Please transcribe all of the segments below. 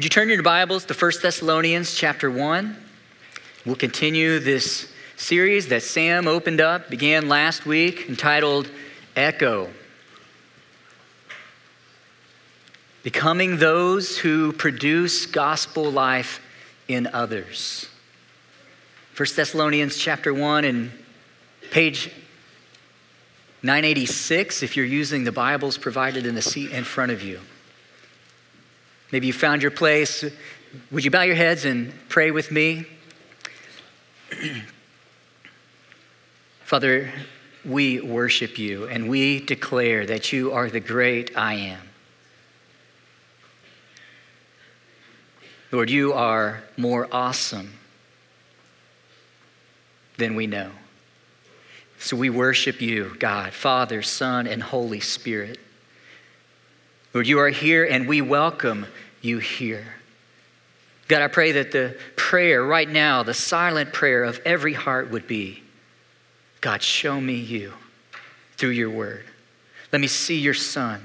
Would you turn your Bibles to 1 Thessalonians chapter 1? We'll continue this series that Sam opened up, began last week, entitled Echo. Becoming those who produce gospel life in others. 1 Thessalonians chapter 1 and page 986 if you're using the Bibles provided in the seat in front of you. Maybe you found your place. Would you bow your heads and pray with me? Father, we worship you and we declare that you are the great I am. Lord, you are more awesome than we know. So we worship you, God, Father, Son, and Holy Spirit. Lord, you are here and we welcome you here. God, I pray that the prayer right now, the silent prayer of every heart would be God, show me you through your word. Let me see your Son.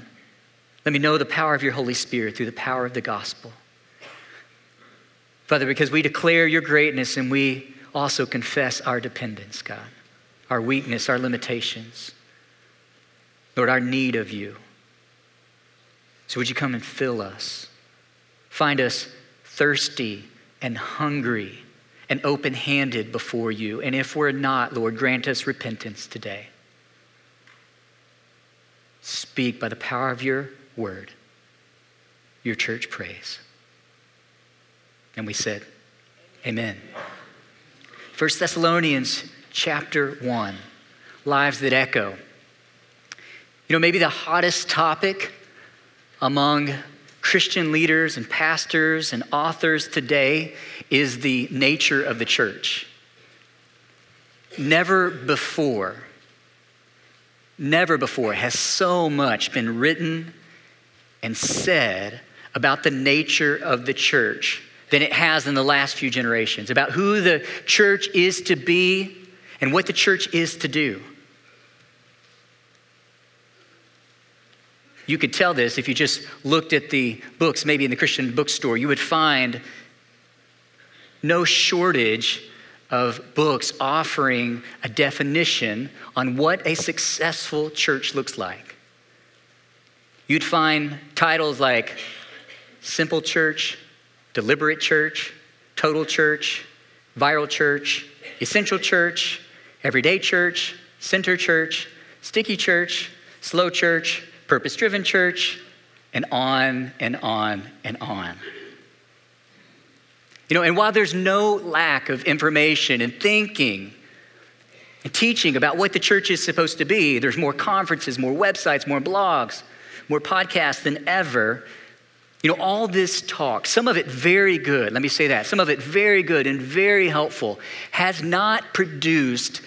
Let me know the power of your Holy Spirit through the power of the gospel. Father, because we declare your greatness and we also confess our dependence, God, our weakness, our limitations. Lord, our need of you. So would you come and fill us? Find us thirsty and hungry and open handed before you. And if we're not, Lord, grant us repentance today. Speak by the power of your word. Your church prays. And we said, Amen. 1 Thessalonians chapter 1, lives that echo. You know, maybe the hottest topic among Christian leaders and pastors and authors today is the nature of the church. Never before, never before has so much been written and said about the nature of the church than it has in the last few generations, about who the church is to be and what the church is to do. You could tell this if you just looked at the books, maybe in the Christian bookstore. You would find no shortage of books offering a definition on what a successful church looks like. You'd find titles like Simple Church, Deliberate Church, Total Church, Viral Church, Essential Church, Everyday Church, Center Church, Sticky Church, Slow Church, purpose driven church, and on and on and on. You know, and while there's no lack of information and thinking and teaching about what the church is supposed to be, there's more conferences, more websites, more blogs, more podcasts than ever. You know, all this talk, some of it very good, let me say that, some of it very good and very helpful, has not produced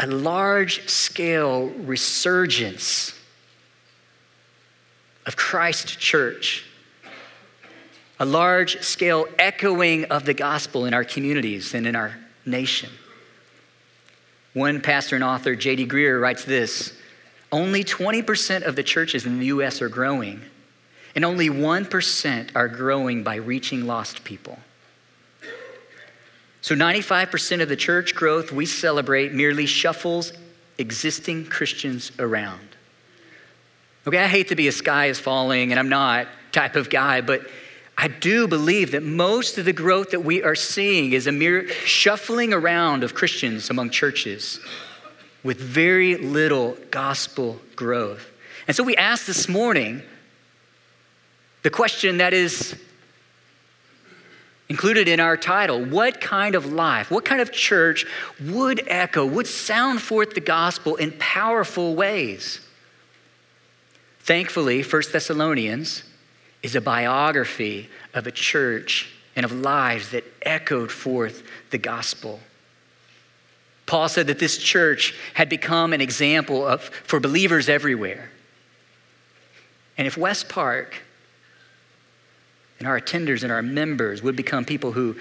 a large scale resurgence of Christ Church, a large scale echoing of the gospel in our communities and in our nation. One pastor and author, J.D. Greear, writes this Only 20% of the churches in the U.S. are growing, and only 1% are growing by reaching lost people. So 95% of the church growth we celebrate merely shuffles existing Christians around. Okay, I hate to be a sky is falling and I'm not type of guy, but I do believe that most of the growth that we are seeing is a mere shuffling around of Christians among churches with very little gospel growth. And so we asked this morning the question that is included in our title what kind of life, what kind of church would echo, would sound forth the gospel in powerful ways? Thankfully, 1 Thessalonians is a biography of a church and of lives that echoed forth the gospel. Paul said that this church had become an example of, for believers everywhere. And if West Park and our attenders and our members would become people who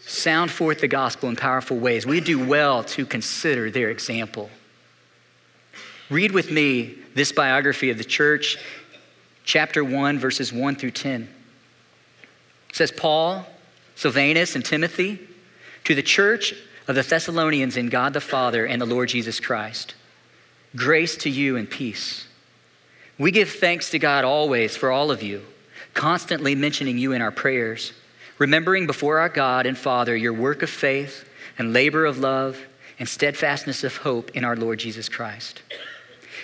sound forth the gospel in powerful ways, we do well to consider their example. Read with me this biography of the church, chapter 1, verses 1 through 10. It says, Paul, Silvanus, and Timothy, to the church of the Thessalonians in God the Father and the Lord Jesus Christ, grace to you and peace. We give thanks to God always for all of you, constantly mentioning you in our prayers, remembering before our God and Father your work of faith and labor of love and steadfastness of hope in our Lord Jesus Christ.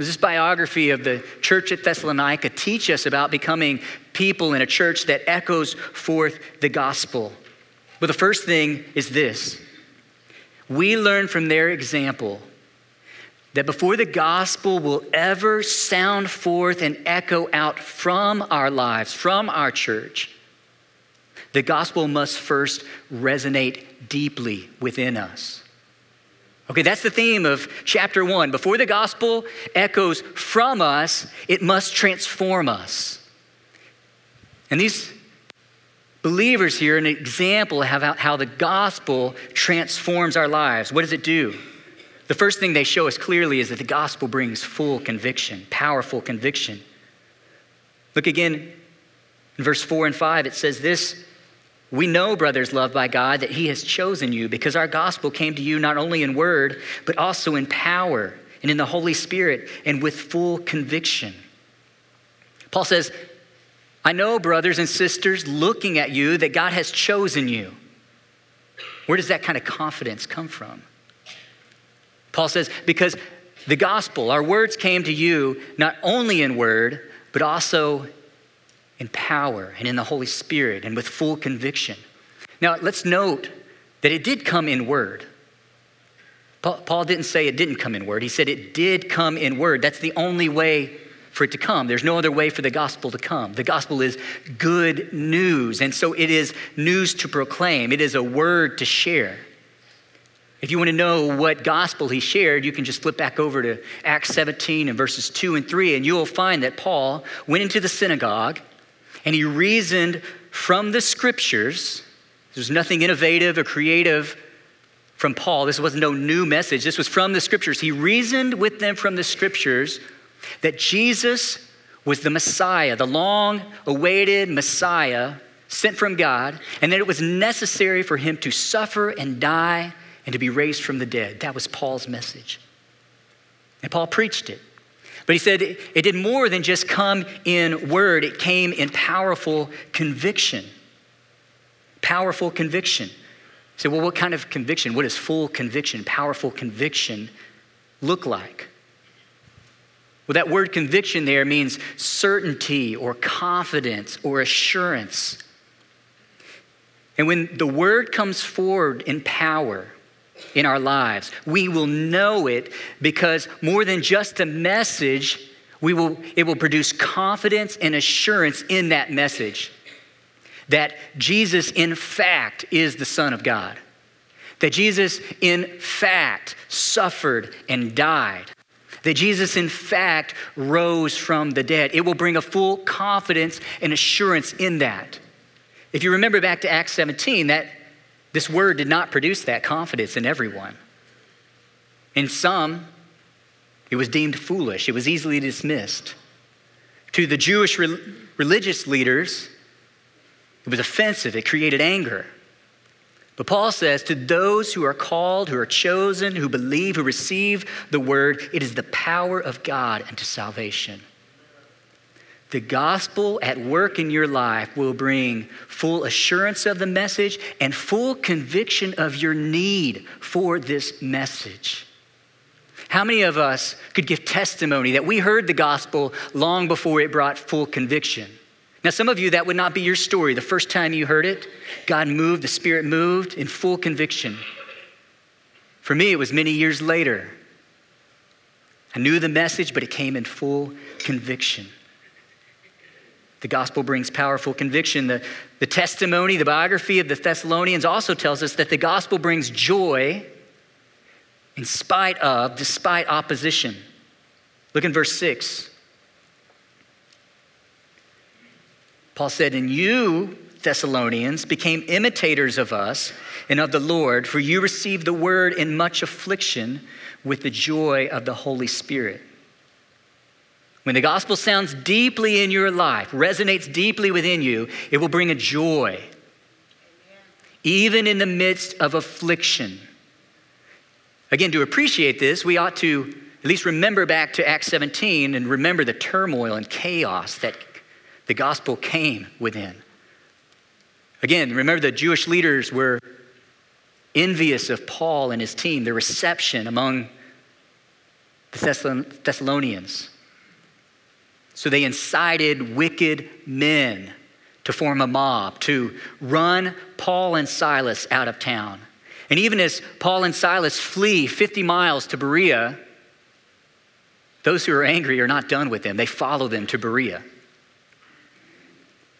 does this biography of the church at Thessalonica teach us about becoming people in a church that echoes forth the gospel? Well, the first thing is this we learn from their example that before the gospel will ever sound forth and echo out from our lives, from our church, the gospel must first resonate deeply within us. Okay, that's the theme of chapter one. Before the gospel echoes from us, it must transform us. And these believers here an example of how, how the gospel transforms our lives. What does it do? The first thing they show us clearly is that the gospel brings full conviction, powerful conviction. Look again in verse 4 and 5. It says this We know, brothers loved by God, that He has chosen you because our gospel came to you not only in word, but also in power and in the Holy Spirit and with full conviction. Paul says, I know, brothers and sisters, looking at you, that God has chosen you. Where does that kind of confidence come from? Paul says, because the gospel, our words came to you not only in word, but also in power and in the Holy Spirit and with full conviction. Now, let's note that it did come in word. Paul didn't say it didn't come in word, he said it did come in word. That's the only way for it to come. There's no other way for the gospel to come. The gospel is good news, and so it is news to proclaim, it is a word to share. If you want to know what gospel he shared, you can just flip back over to Acts 17 and verses 2 and 3, and you will find that Paul went into the synagogue and he reasoned from the scriptures. There's nothing innovative or creative from Paul. This was no new message. This was from the scriptures. He reasoned with them from the scriptures that Jesus was the Messiah, the long awaited Messiah sent from God, and that it was necessary for him to suffer and die and to be raised from the dead. That was Paul's message. And Paul preached it. But he said it did more than just come in word, it came in powerful conviction. Powerful conviction. You say, well, what kind of conviction? What does full conviction, powerful conviction look like? Well, that word conviction there means certainty or confidence or assurance. And when the word comes forward in power in our lives, we will know it because more than just a message, we will, it will produce confidence and assurance in that message that Jesus, in fact, is the Son of God. That Jesus, in fact, suffered and died that Jesus, in fact, rose from the dead. It will bring a full confidence and assurance in that. If you remember back to Acts 17, that this word did not produce that confidence in everyone. In some, it was deemed foolish, it was easily dismissed. To the Jewish re- religious leaders, it was offensive, it created anger. But Paul says, to those who are called, who are chosen, who believe, who receive the word, it is the power of God unto salvation. The gospel at work in your life will bring full assurance of the message and full conviction of your need for this message. How many of us could give testimony that we heard the gospel long before it brought full conviction? Now, some of you, that would not be your story. The first time you heard it, God moved, the Spirit moved in full conviction. For me, it was many years later. I knew the message, but it came in full conviction. The gospel brings powerful conviction. The, the testimony, the biography of the Thessalonians also tells us that the gospel brings joy in spite of, despite opposition. Look in verse 6. Paul said, And you, Thessalonians, became imitators of us and of the Lord, for you received the word in much affliction with the joy of the Holy Spirit. When the gospel sounds deeply in your life, resonates deeply within you, it will bring a joy, even in the midst of affliction. Again, to appreciate this, we ought to at least remember back to Acts 17 and remember the turmoil and chaos that the gospel came within. Again, remember the Jewish leaders were envious of Paul and his team, the reception among the Thessalonians. So they incited wicked men to form a mob, to run Paul and Silas out of town. And even as Paul and Silas flee 50 miles to Berea, those who are angry are not done with them. They follow them to Berea.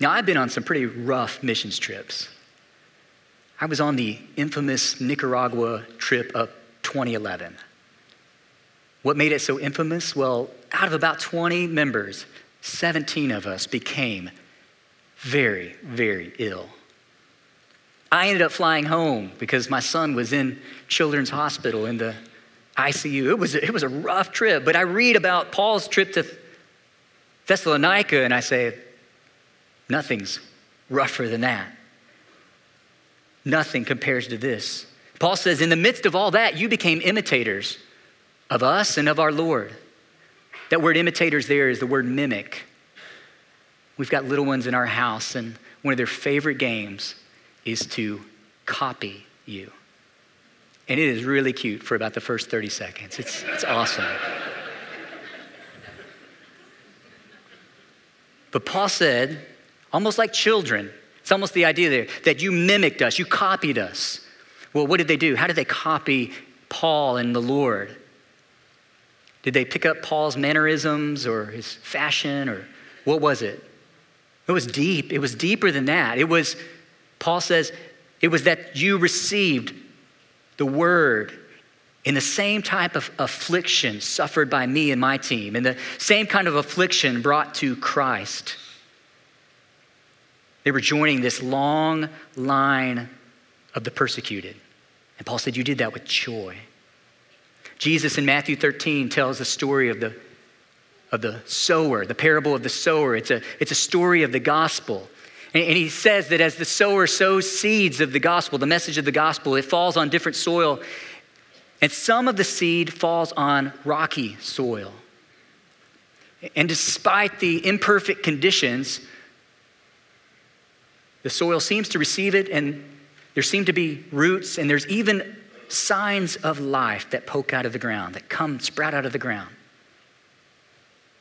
Now, I've been on some pretty rough missions trips. I was on the infamous Nicaragua trip of 2011. What made it so infamous? Well, out of about 20 members, 17 of us became very, very ill. I ended up flying home because my son was in Children's Hospital in the ICU. It was, it was a rough trip, but I read about Paul's trip to Thessalonica and I say, nothing's rougher than that. Nothing compares to this. Paul says, in the midst of all that, you became imitators of us and of our Lord. That word imitators there is the word mimic. We've got little ones in our house, and one of their favorite games is to copy you. And it is really cute for about the first 30 seconds. It's, it's awesome. But Paul said, almost like children, it's almost the idea there that you mimicked us, you copied us. Well, what did they do? How did they copy Paul and the Lord? Did they pick up Paul's mannerisms or his fashion or what was it? It was deep. It was deeper than that. It was, Paul says, it was that you received the word in the same type of affliction suffered by me and my team, and the same kind of affliction brought to Christ. They were joining this long line of the persecuted. And Paul said, You did that with joy. Jesus in Matthew 13 tells the story of the, of the sower, the parable of the sower. It's a, it's a story of the gospel. And, and he says that as the sower sows seeds of the gospel, the message of the gospel, it falls on different soil. And some of the seed falls on rocky soil. And despite the imperfect conditions, the soil seems to receive it, and there seem to be roots, and there's even signs of life that poke out of the ground, that come, sprout out of the ground.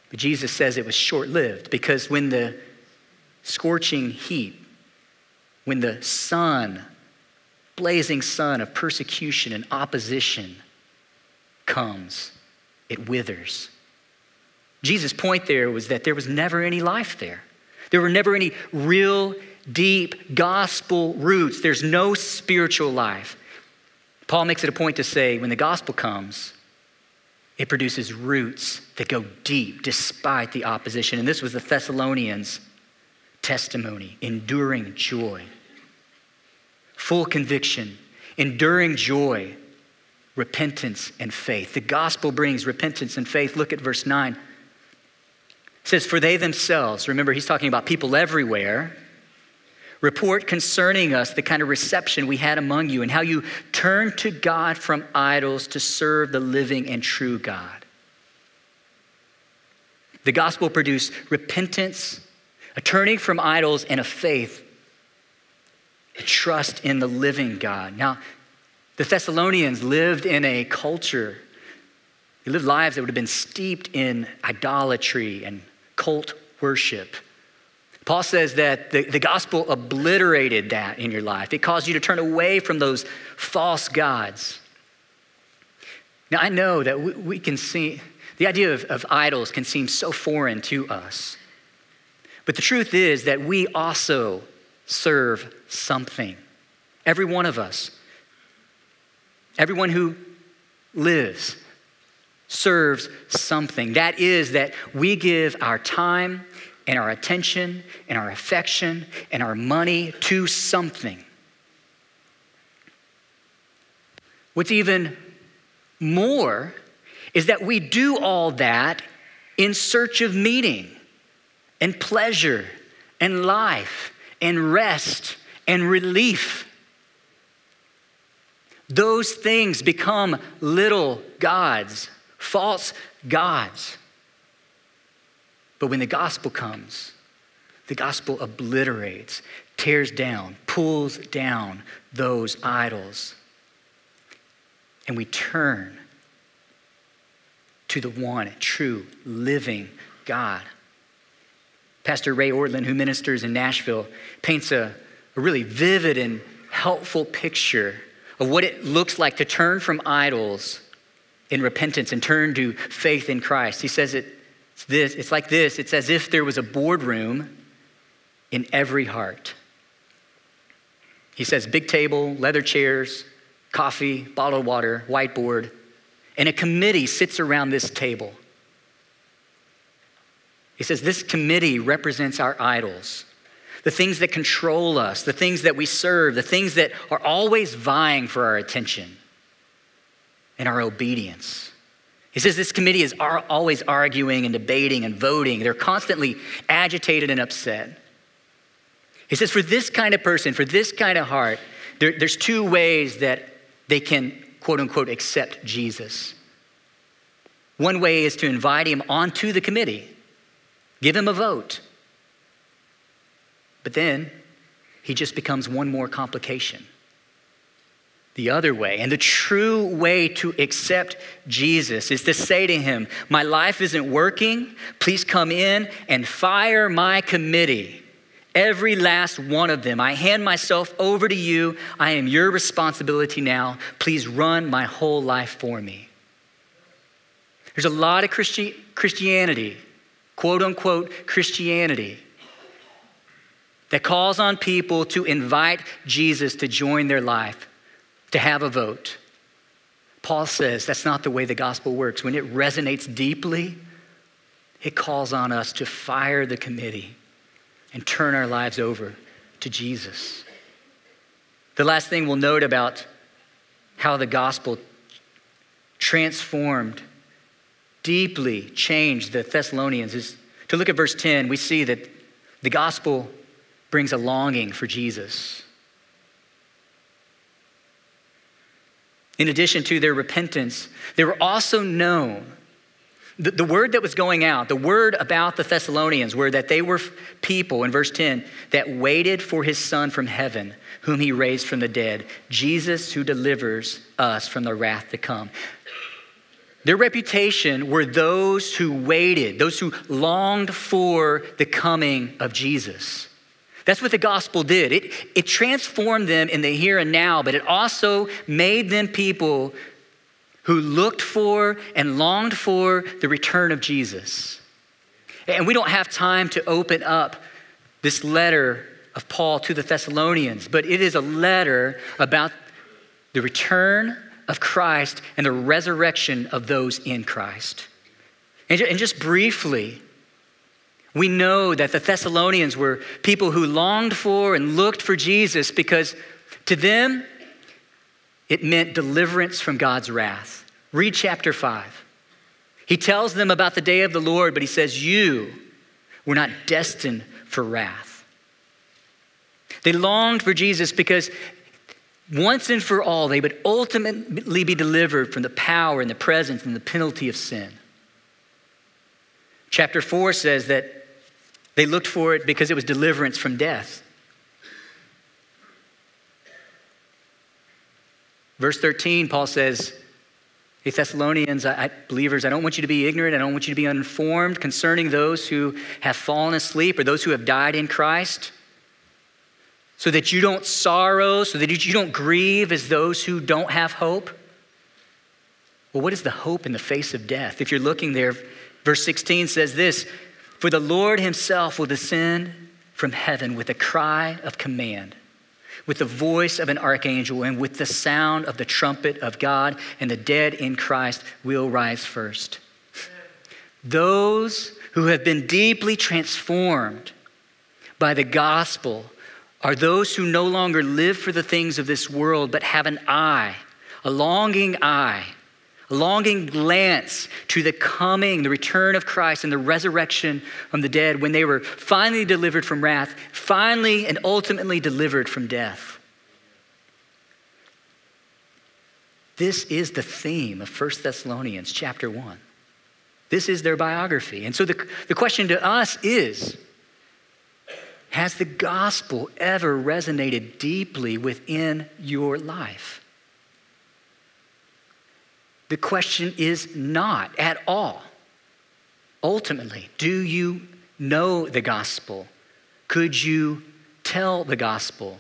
But Jesus says it was short lived because when the scorching heat, when the sun, blazing sun of persecution and opposition comes, it withers. Jesus' point there was that there was never any life there. There were never any real, deep gospel roots. There's no spiritual life. Paul makes it a point to say when the gospel comes, it produces roots that go deep despite the opposition. And this was the Thessalonians' testimony enduring joy, full conviction, enduring joy, repentance, and faith. The gospel brings repentance and faith. Look at verse 9. It says, For they themselves, remember, he's talking about people everywhere report concerning us the kind of reception we had among you and how you turned to God from idols to serve the living and true God. The gospel produced repentance, a turning from idols, and a faith, a trust in the living God. Now, the Thessalonians lived in a culture, they lived lives that would have been steeped in idolatry and cult worship. Paul says that the, the gospel obliterated that in your life. It caused you to turn away from those false gods. Now, I know that we, we can see, the idea of, of idols can seem so foreign to us. But the truth is that we also serve something. Every one of us. Everyone who lives serves something. That is, that we give our time and our attention and our affection and our money to something. What's even more is that we do all that in search of meaning and pleasure and life and rest and relief. Those things become little gods, false gods. But when the gospel comes, the gospel obliterates, tears down, pulls down those idols. And we turn to the one true living God. Pastor Ray Ortlund, who ministers in Nashville, paints a, a really vivid and helpful picture of what it looks like to turn from idols in repentance and turn to faith in Christ. He says it, it's this, it's like this. It's as if there was a boardroom in every heart. He says big table, leather chairs, coffee, bottled water, whiteboard, and a committee sits around this table. He says this committee represents our idols, the things that control us, the things that we serve, the things that are always vying for our attention and our obedience. He says this committee is always arguing and debating and voting. They're constantly agitated and upset. He says, for this kind of person, for this kind of heart, there, there's two ways that they can, quote unquote, accept Jesus. One way is to invite him onto the committee, give him a vote. But then he just becomes one more complication. The other way, and the true way to accept Jesus is to say to him, My life isn't working. Please come in and fire my committee. Every last one of them. I hand myself over to you. I am your responsibility now. Please run my whole life for me. There's a lot of Christi- Christianity, quote unquote Christianity, that calls on people to invite Jesus to join their life, to have a vote. Paul says that's not the way the gospel works. When it resonates deeply, it calls on us to fire the committee and turn our lives over to Jesus. The last thing we'll note about how the gospel transformed, deeply changed the Thessalonians is to look at verse 10. We see that the gospel brings a longing for Jesus. In addition to their repentance, they were also known the, the word that was going out, the word about the Thessalonians, were that they were people, in verse 10, that waited for his son from heaven, whom he raised from the dead, Jesus who delivers us from the wrath to come. Their reputation were those who waited, those who longed for the coming of Jesus. That's what the gospel did. It, it transformed them in the here and now, but it also made them people who looked for and longed for the return of Jesus. And we don't have time to open up this letter of Paul to the Thessalonians, but it is a letter about the return of Christ and the resurrection of those in Christ. And just briefly, we know that the Thessalonians were people who longed for and looked for Jesus because to them, it meant deliverance from God's wrath. Read chapter 5. He tells them about the day of the Lord, but he says, You were not destined for wrath. They longed for Jesus because once and for all, they would ultimately be delivered from the power and the presence and the penalty of sin. Chapter 4 says that they looked for it because it was deliverance from death. Verse 13, Paul says, Hey, Thessalonians, I, I, believers, I don't want you to be ignorant. I don't want you to be uninformed concerning those who have fallen asleep or those who have died in Christ, so that you don't sorrow, so that you don't grieve as those who don't have hope. Well, what is the hope in the face of death? If you're looking there, verse 16 says this For the Lord himself will descend from heaven with a cry of command with the voice of an archangel and with the sound of the trumpet of God, and the dead in Christ will rise first. Those who have been deeply transformed by the gospel are those who no longer live for the things of this world, but have an eye, a longing eye longing glance to the coming, the return of Christ and the resurrection from the dead when they were finally delivered from wrath, finally and ultimately delivered from death. This is the theme of 1 Thessalonians chapter 1. This is their biography. And so the, the question to us is Has the gospel ever resonated deeply within your life? The question is not at all. Ultimately, do you know the gospel? Could you tell the gospel?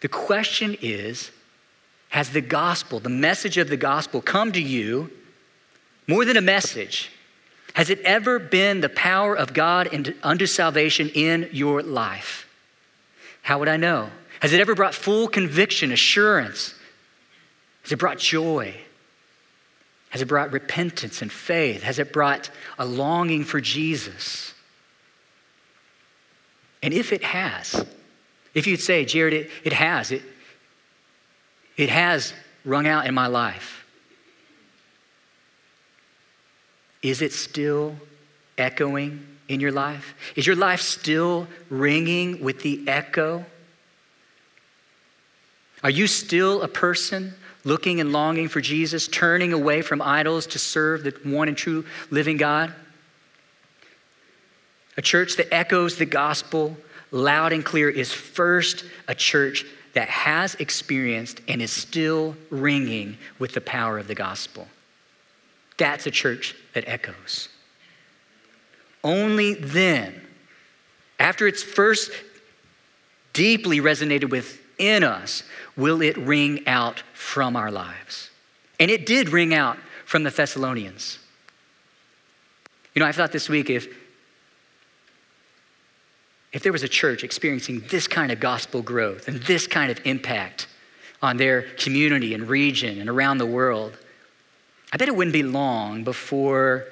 The question is Has the gospel, the message of the gospel, come to you more than a message? Has it ever been the power of God unto salvation in your life? How would I know? Has it ever brought full conviction, assurance? Has it brought joy? Has it brought repentance and faith? Has it brought a longing for Jesus? And if it has, if you'd say, Jared, it, it has, it, it has rung out in my life, is it still echoing in your life? Is your life still ringing with the echo? Are you still a person looking and longing for Jesus, turning away from idols to serve the one and true living God. A church that echoes the gospel loud and clear is first a church that has experienced and is still ringing with the power of the gospel. That's a church that echoes. Only then, after it's first deeply resonated within us, will it ring out from our lives. And it did ring out from the Thessalonians. You know, I thought this week if, if there was a church experiencing this kind of gospel growth and this kind of impact on their community and region and around the world, I bet it wouldn't be long before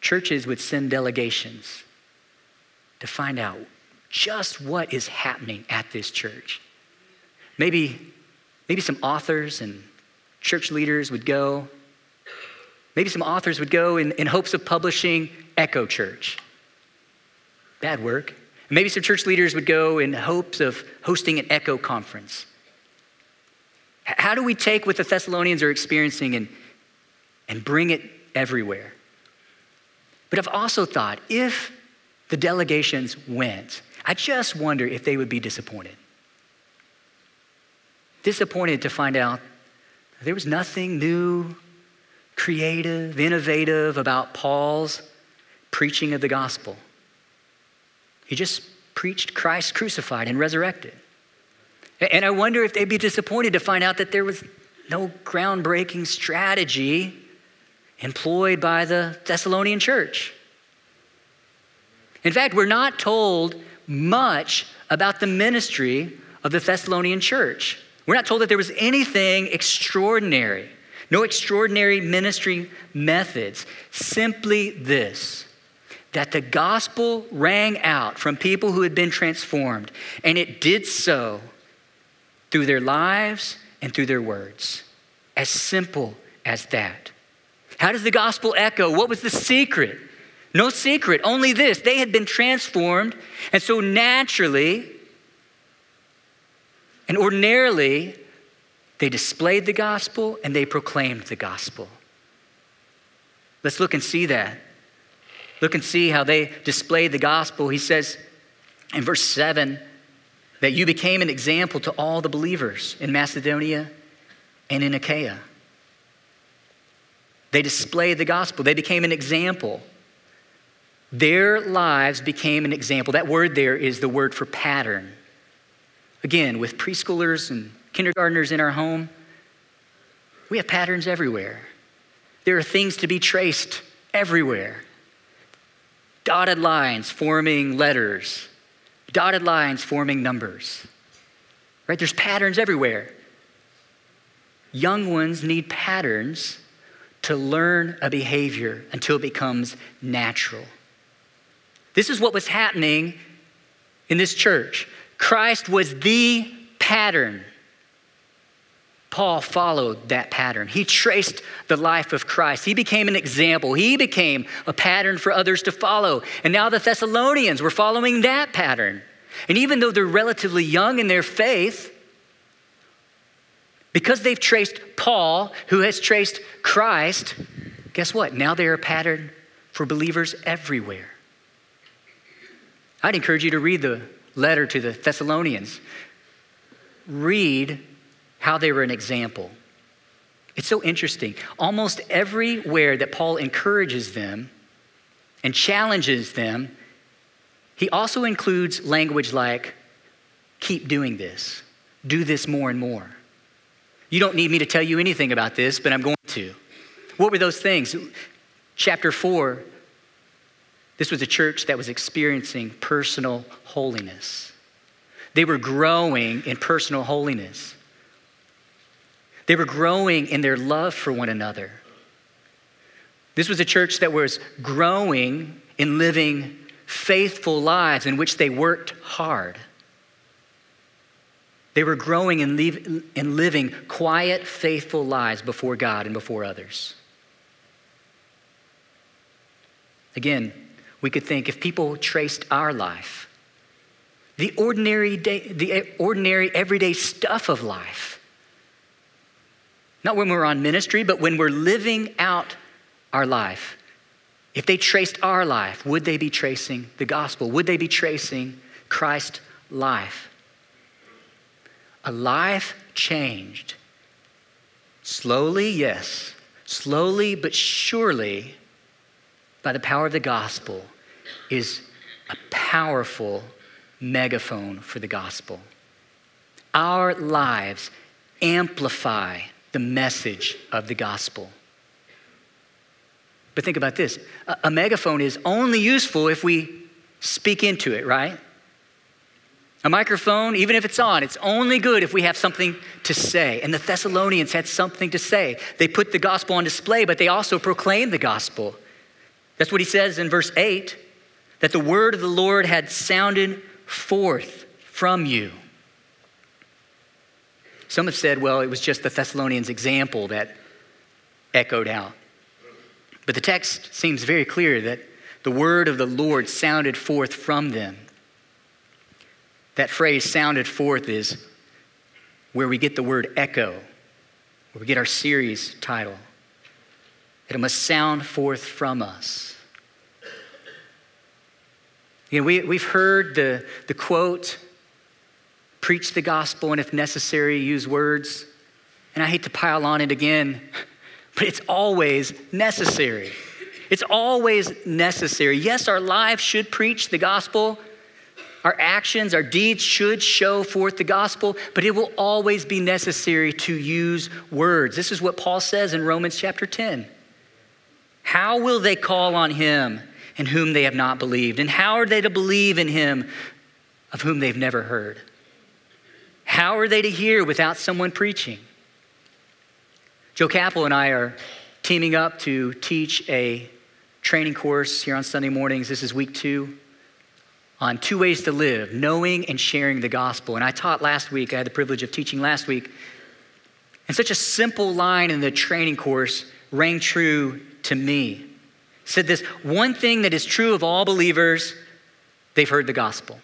churches would send delegations to find out just what is happening at this church. Maybe, maybe some authors and church leaders would go. Maybe some authors would go in, in hopes of publishing Echo Church. Bad work. Maybe some church leaders would go in hopes of hosting an Echo conference. How do we take what the Thessalonians are experiencing and, and bring it everywhere? But I've also thought if the delegations went, I just wonder if they would be disappointed disappointed to find out there was nothing new, creative, innovative about Paul's preaching of the gospel. He just preached Christ crucified and resurrected. And I wonder if they'd be disappointed to find out that there was no groundbreaking strategy employed by the Thessalonian church. In fact, we're not told much about the ministry of the Thessalonian church. We're not told that there was anything extraordinary, no extraordinary ministry methods, simply this that the gospel rang out from people who had been transformed, and it did so through their lives and through their words. As simple as that. How does the gospel echo? What was the secret? No secret, only this. They had been transformed, and so naturally, and ordinarily, they displayed the gospel and they proclaimed the gospel. Let's look and see that Look and see how they displayed the gospel. He says in verse 7 that you became an example to all the believers in Macedonia and in Achaia. They displayed the gospel, they became an example. Their lives became an example. That word there is the word for pattern. Again, with preschoolers and kindergartners in our home, we have patterns everywhere. There are things to be traced everywhere. Dotted lines forming letters, dotted lines forming numbers. Right? There's patterns everywhere. Young ones need patterns to learn a behavior until it becomes natural. This is what was happening in this church. Christ was the pattern. Paul followed that pattern. He traced the life of Christ. He became an example. He became a pattern for others to follow. And now the Thessalonians were following that pattern. And even though they're relatively young in their faith, because they've traced Paul, who has traced Christ, guess what? Now they're a pattern for believers everywhere. I'd encourage you to read the letter to the Thessalonians. Read how they were an example. It's so interesting. Almost everywhere that Paul encourages them and challenges them, he also includes language like, keep doing this, do this more and more. You don't need me to tell you anything about this, but I'm going to. What were those things? Chapter 4, this was a church that was experiencing personal holiness. They were growing in personal holiness. They were growing in their love for one another. This was a church that was growing in living faithful lives in which they worked hard. They were growing in, leave, in living quiet, faithful lives before God and before others. Again, we could think if people traced our life, the ordinary, day, the ordinary everyday stuff of life, not when we're on ministry, but when we're living out our life, if they traced our life, would they be tracing the gospel? Would they be tracing Christ's life? A life changed. Slowly, yes. Slowly, but surely, by the power of the gospel, is a powerful megaphone for the gospel. Our lives amplify the message of the gospel. But think about this a, megaphone is only useful if we speak into it, right? A microphone, even if it's on, it's only good if we have something to say. And the Thessalonians had something to say. They put the gospel on display, but they also proclaimed the gospel. That's what he says in verse 8 that the word of the Lord had sounded forth from you. Some have said, well, it was just the Thessalonians' example that echoed out. But the text seems very clear that the word of the Lord sounded forth from them. That phrase, sounded forth, is where we get the word echo, where we get our series title. It must sound forth from us. You know, we, we've heard the, the quote, preach the gospel, and if necessary, use words. And I hate to pile on it again, but it's always necessary. It's always necessary. Yes, our lives should preach the gospel, our actions, our deeds should show forth the gospel, but it will always be necessary to use words. This is what Paul says in Romans chapter 10. How will they call on him in whom they have not believed? And how are they to believe in him of whom they've never heard? How are they to hear without someone preaching? Joe Capel and I are teaming up to teach a training course here on Sunday mornings. This is week two on two ways to live knowing and sharing the gospel. And I taught last week, I had the privilege of teaching last week. And such a simple line in the training course rang true to me. Said this one thing that is true of all believers, they've heard the gospel.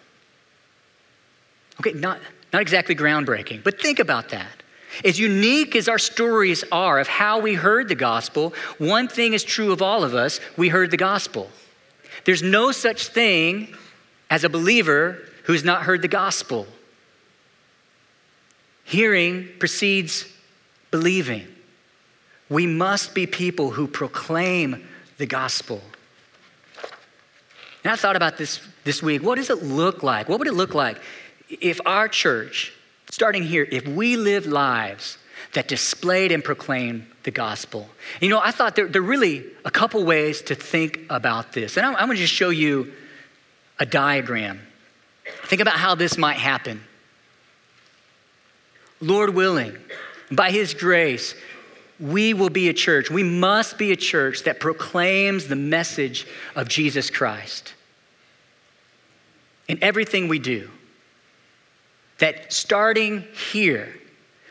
Okay, not, not exactly groundbreaking, but think about that. As unique as our stories are of how we heard the gospel, one thing is true of all of us we heard the gospel. there's no such thing as a believer who's not heard the gospel. Hearing precedes believing. We must be people who proclaim the gospel. And I thought about this this week. What does it look like? What would it look like if our church, starting here, if we lived lives that displayed and proclaimed the gospel? You know, I thought there, there are really a couple ways to think about this. And I'm, I'm going to just show you a diagram. Think about how this might happen. Lord willing, by His grace, we will be a church. We must be a church that proclaims the message of Jesus Christ in everything we do. That starting here,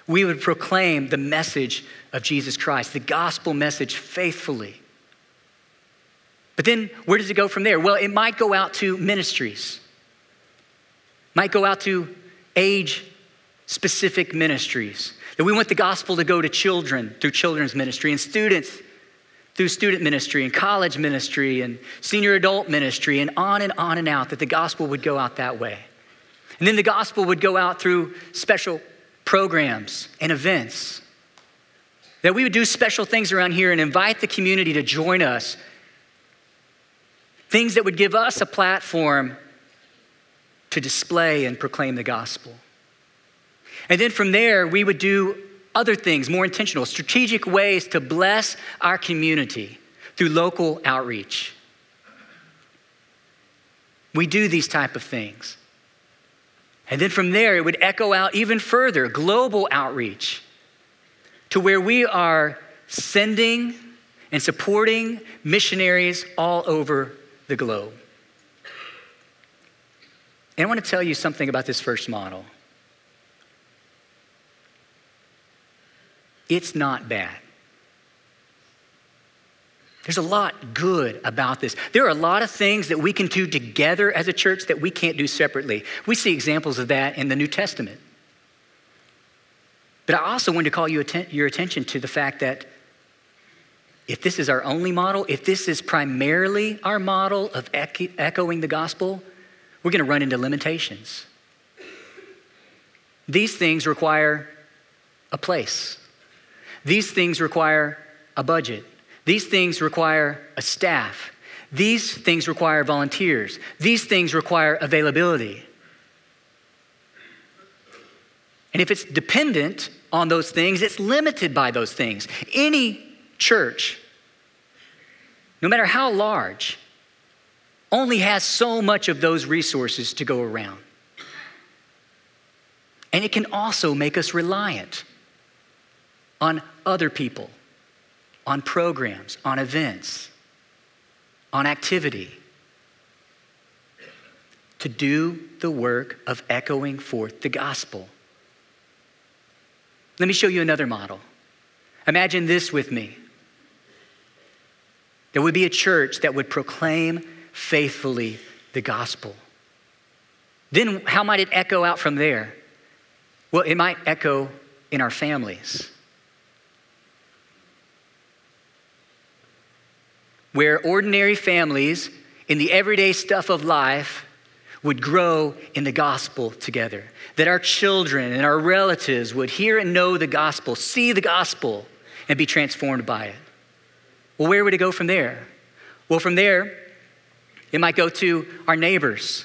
we would proclaim the message of Jesus Christ, the gospel message faithfully. But then where does it go from there? Well, it might go out to ministries, might go out to age specific ministries. That we want the gospel to go to children through children's ministry and students through student ministry and college ministry and senior adult ministry and on and on and out, that the gospel would go out that way. And then the gospel would go out through special programs and events. That we would do special things around here and invite the community to join us. Things that would give us a platform to display and proclaim the gospel. And then from there, we would do other things, more intentional, strategic ways to bless our community through local outreach. We do these type of things. And then from there, it would echo out even further global outreach to where we are sending and supporting missionaries all over the globe. And I want to tell you something about this first model. It's not bad. There's a lot good about this. There are a lot of things that we can do together as a church that we can't do separately. We see examples of that in the New Testament. But I also want to call you atten- your attention to the fact that if this is our only model, if this is primarily our model of echoing the gospel, we're going to run into limitations. These things require a place. These things require a budget. These things require a staff. These things require volunteers. These things require availability. And if it's dependent on those things, it's limited by those things. Any church, no matter how large, only has so much of those resources to go around. And it can also make us reliant on other people, on programs, on events, on activity, to do the work of echoing forth the gospel. Let me show you another model. Imagine this with me. There would be a church that would proclaim faithfully the gospel. Then, how might it echo out from there? Well, it might echo in our families. Where ordinary families in the everyday stuff of life would grow in the gospel together. That our children and our relatives would hear and know the gospel, see the gospel, and be transformed by it. Well, where would it go from there? Well, from there, it might go to our neighbors.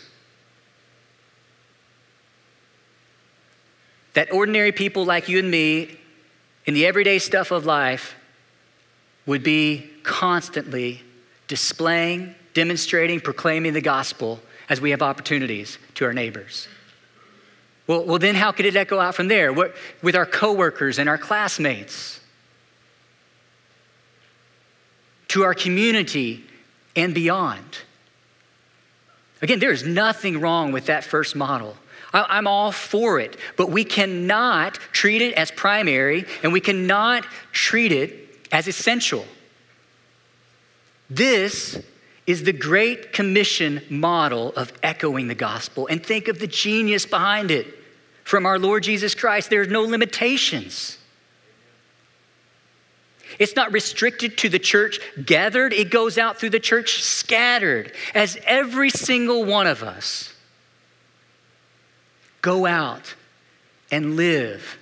That ordinary people like you and me in the everyday stuff of life would be constantly displaying, demonstrating, proclaiming the gospel as we have opportunities to our neighbors. Well, well then how could it echo out from there? What, with our coworkers and our classmates, to our community and beyond. Again, there is nothing wrong with that first model. I, I'm all for it, but we cannot treat it as primary and we cannot treat it as essential. This is the Great Commission model of echoing the gospel. And think of the genius behind it from our Lord Jesus Christ. There's no limitations. It's not restricted to the church gathered, it goes out through the church scattered. As every single one of us go out and live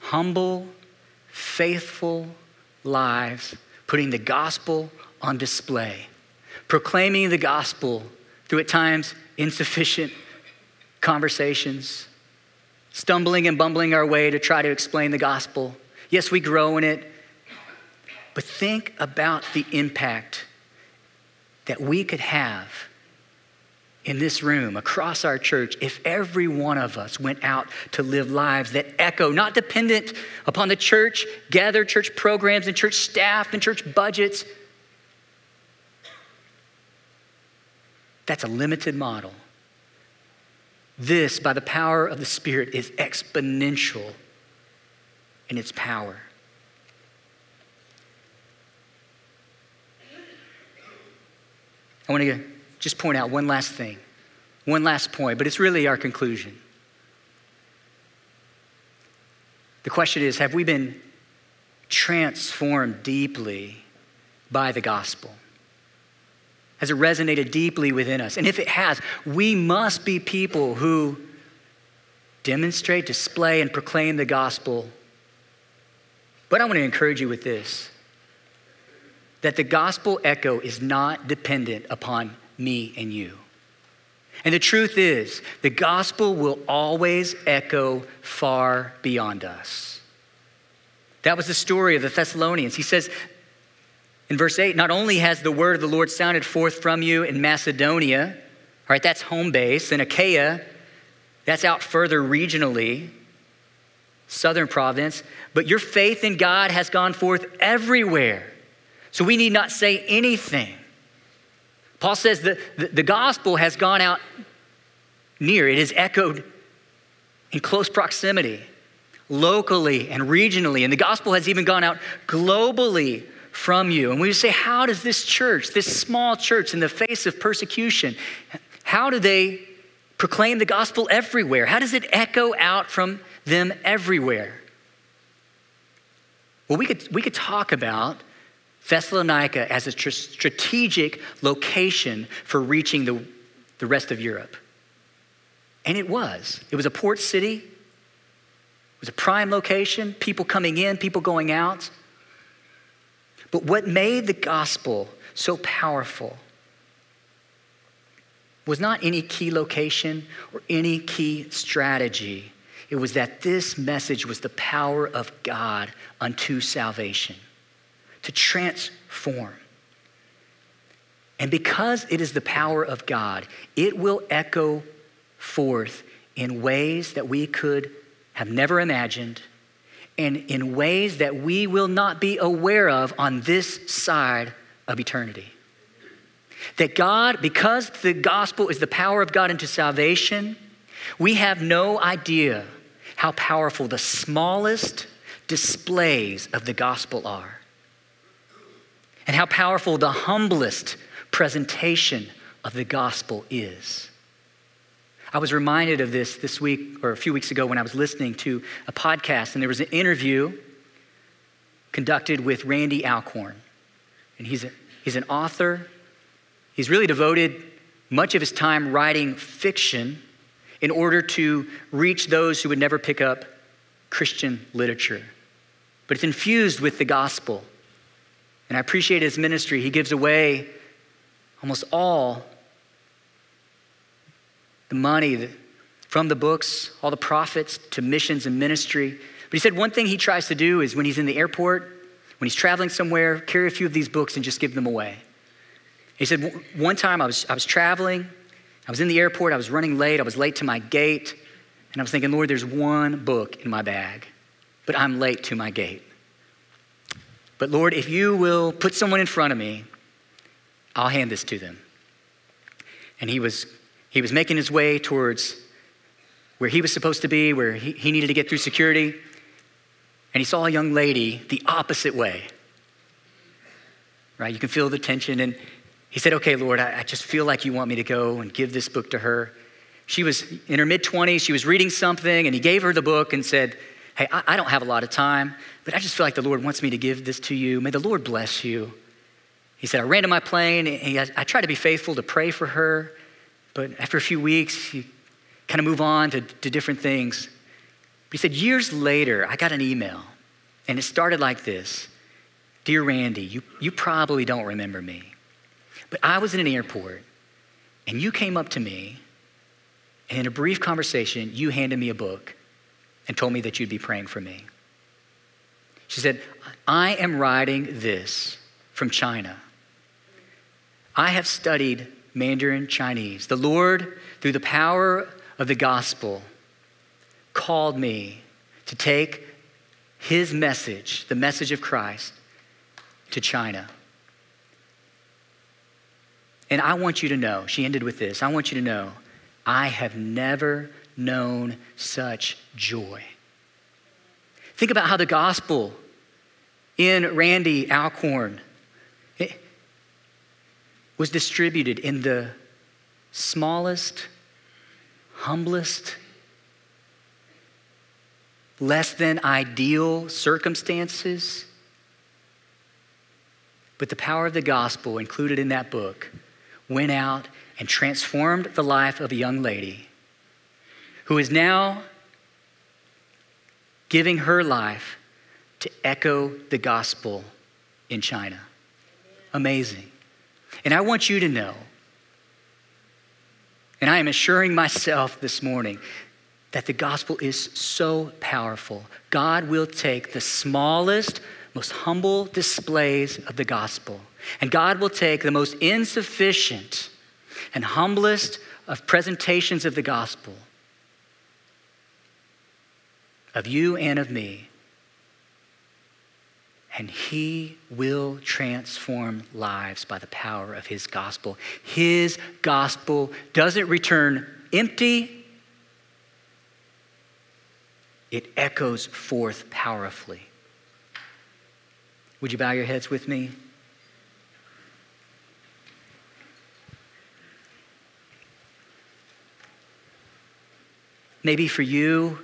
humble, faithful lives, putting the gospel on display, proclaiming the gospel through at times insufficient conversations, stumbling and bumbling our way to try to explain the gospel. Yes, we grow in it, but think about the impact that we could have in this room, across our church, if every one of us went out to live lives that echo, not dependent upon the church, gather church programs and church staff and church budgets. That's a limited model. This, by the power of the Spirit, is exponential in its power. I want to just point out one last thing, one last point, but it's really our conclusion. The question is have we been transformed deeply by the gospel? Has it resonated deeply within us? And if it has, we must be people who demonstrate, display, and proclaim the gospel. But I want to encourage you with this that the gospel echo is not dependent upon me and you. And the truth is, the gospel will always echo far beyond us. That was the story of the Thessalonians. He says, in verse 8, not only has the word of the Lord sounded forth from you in Macedonia, right, that's home base, and Achaia, that's out further regionally, southern province, but your faith in God has gone forth everywhere. So we need not say anything. Paul says that the, gospel has gone out near, it has echoed in close proximity, locally and regionally, and the gospel has even gone out globally from you. And we say, how does this church, this small church, in the face of persecution, how do they proclaim the gospel everywhere? How does it echo out from them everywhere? Well, we could, we could talk about Thessalonica as a tr- strategic location for reaching the, the rest of Europe. And it was. It was a port city, it was a prime location, people coming in, people going out. But what made the gospel so powerful was not any key location or any key strategy. It was that this message was the power of God unto salvation, to transform. And because it is the power of God, it will echo forth in ways that we could have never imagined and in ways that we will not be aware of on this side of eternity. That God, because the gospel is the power of God into salvation, we have no idea how powerful the smallest displays of the gospel are, and how powerful the humblest presentation of the gospel is. I was reminded of this this week or a few weeks ago when I was listening to a podcast, and there was an interview conducted with Randy Alcorn. And he's, a, he's an author. He's really devoted much of his time writing fiction in order to reach those who would never pick up Christian literature. But it's infused with the gospel. And I appreciate his ministry. He gives away almost all the money from the books, all the profits to missions and ministry. But he said one thing he tries to do is when he's in the airport, when he's traveling somewhere, carry a few of these books and just give them away. He said, one time I was, I was traveling, I was in the airport, I was running late, I was late to my gate, and I was thinking, Lord, there's one book in my bag, but I'm late to my gate. But Lord, if you will put someone in front of me, I'll hand this to them. And he was he was making his way towards where he was supposed to be, where he, he needed to get through security, and he saw a young lady the opposite way. Right? You can feel the tension. And he said, Okay, Lord, I, I just feel like you want me to go and give this book to her. She was in her mid 20s, she was reading something, and he gave her the book and said, Hey, I, I don't have a lot of time, but I just feel like the Lord wants me to give this to you. May the Lord bless you. He said, I ran to my plane. And he, I tried to be faithful to pray for her, but after a few weeks, you kind of move on to, to different things. But he said, years later, I got an email, and it started like this Dear Randy, you, you probably don't remember me, but I was in an airport, and you came up to me, and in a brief conversation, you handed me a book and told me that you'd be praying for me. She said, I am writing this from China. I have studied Mandarin Chinese. The Lord, through the power of the gospel, called me to take his message, the message of Christ, to China. And I want you to know, she ended with this I want you to know, I have never known such joy. Think about how the gospel in Randy Alcorn was distributed in the smallest, humblest, less than ideal circumstances. But the power of the gospel included in that book went out and transformed the life of a young lady who is now giving her life to echo the gospel in China. Amazing. And I want you to know, and I am assuring myself this morning that the gospel is so powerful. God will take the smallest, most humble displays of the gospel, and God will take the most insufficient and humblest of presentations of the gospel of you and of me. And he will transform lives by the power of his gospel. His gospel doesn't return empty, it echoes forth powerfully. Would you bow your heads with me? Maybe for you,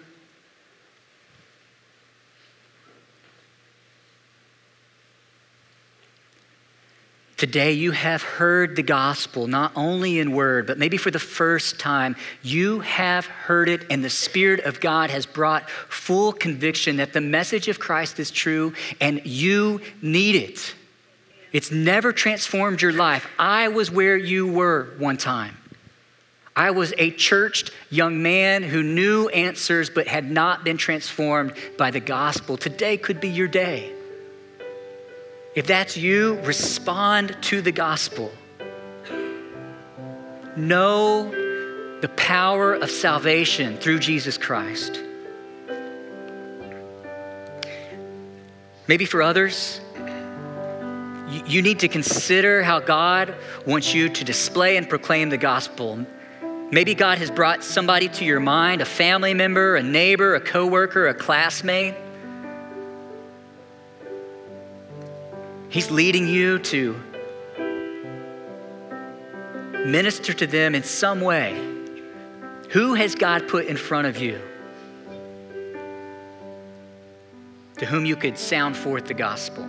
Today, you have heard the gospel, not only in word, but maybe for the first time. You have heard it, and the Spirit of God has brought full conviction that the message of Christ is true, and you need it. It's never transformed your life. I was where you were one time. I was a churched young man who knew answers but had not been transformed by the gospel. Today could be your day. If that's you, respond to the gospel. Know the power of salvation through Jesus Christ. Maybe for others, you need to consider how God wants you to display and proclaim the gospel. Maybe God has brought somebody to your mind, a family member, a neighbor, a coworker, a classmate He's leading you to minister to them in some way. Who has God put in front of you to whom you could sound forth the gospel?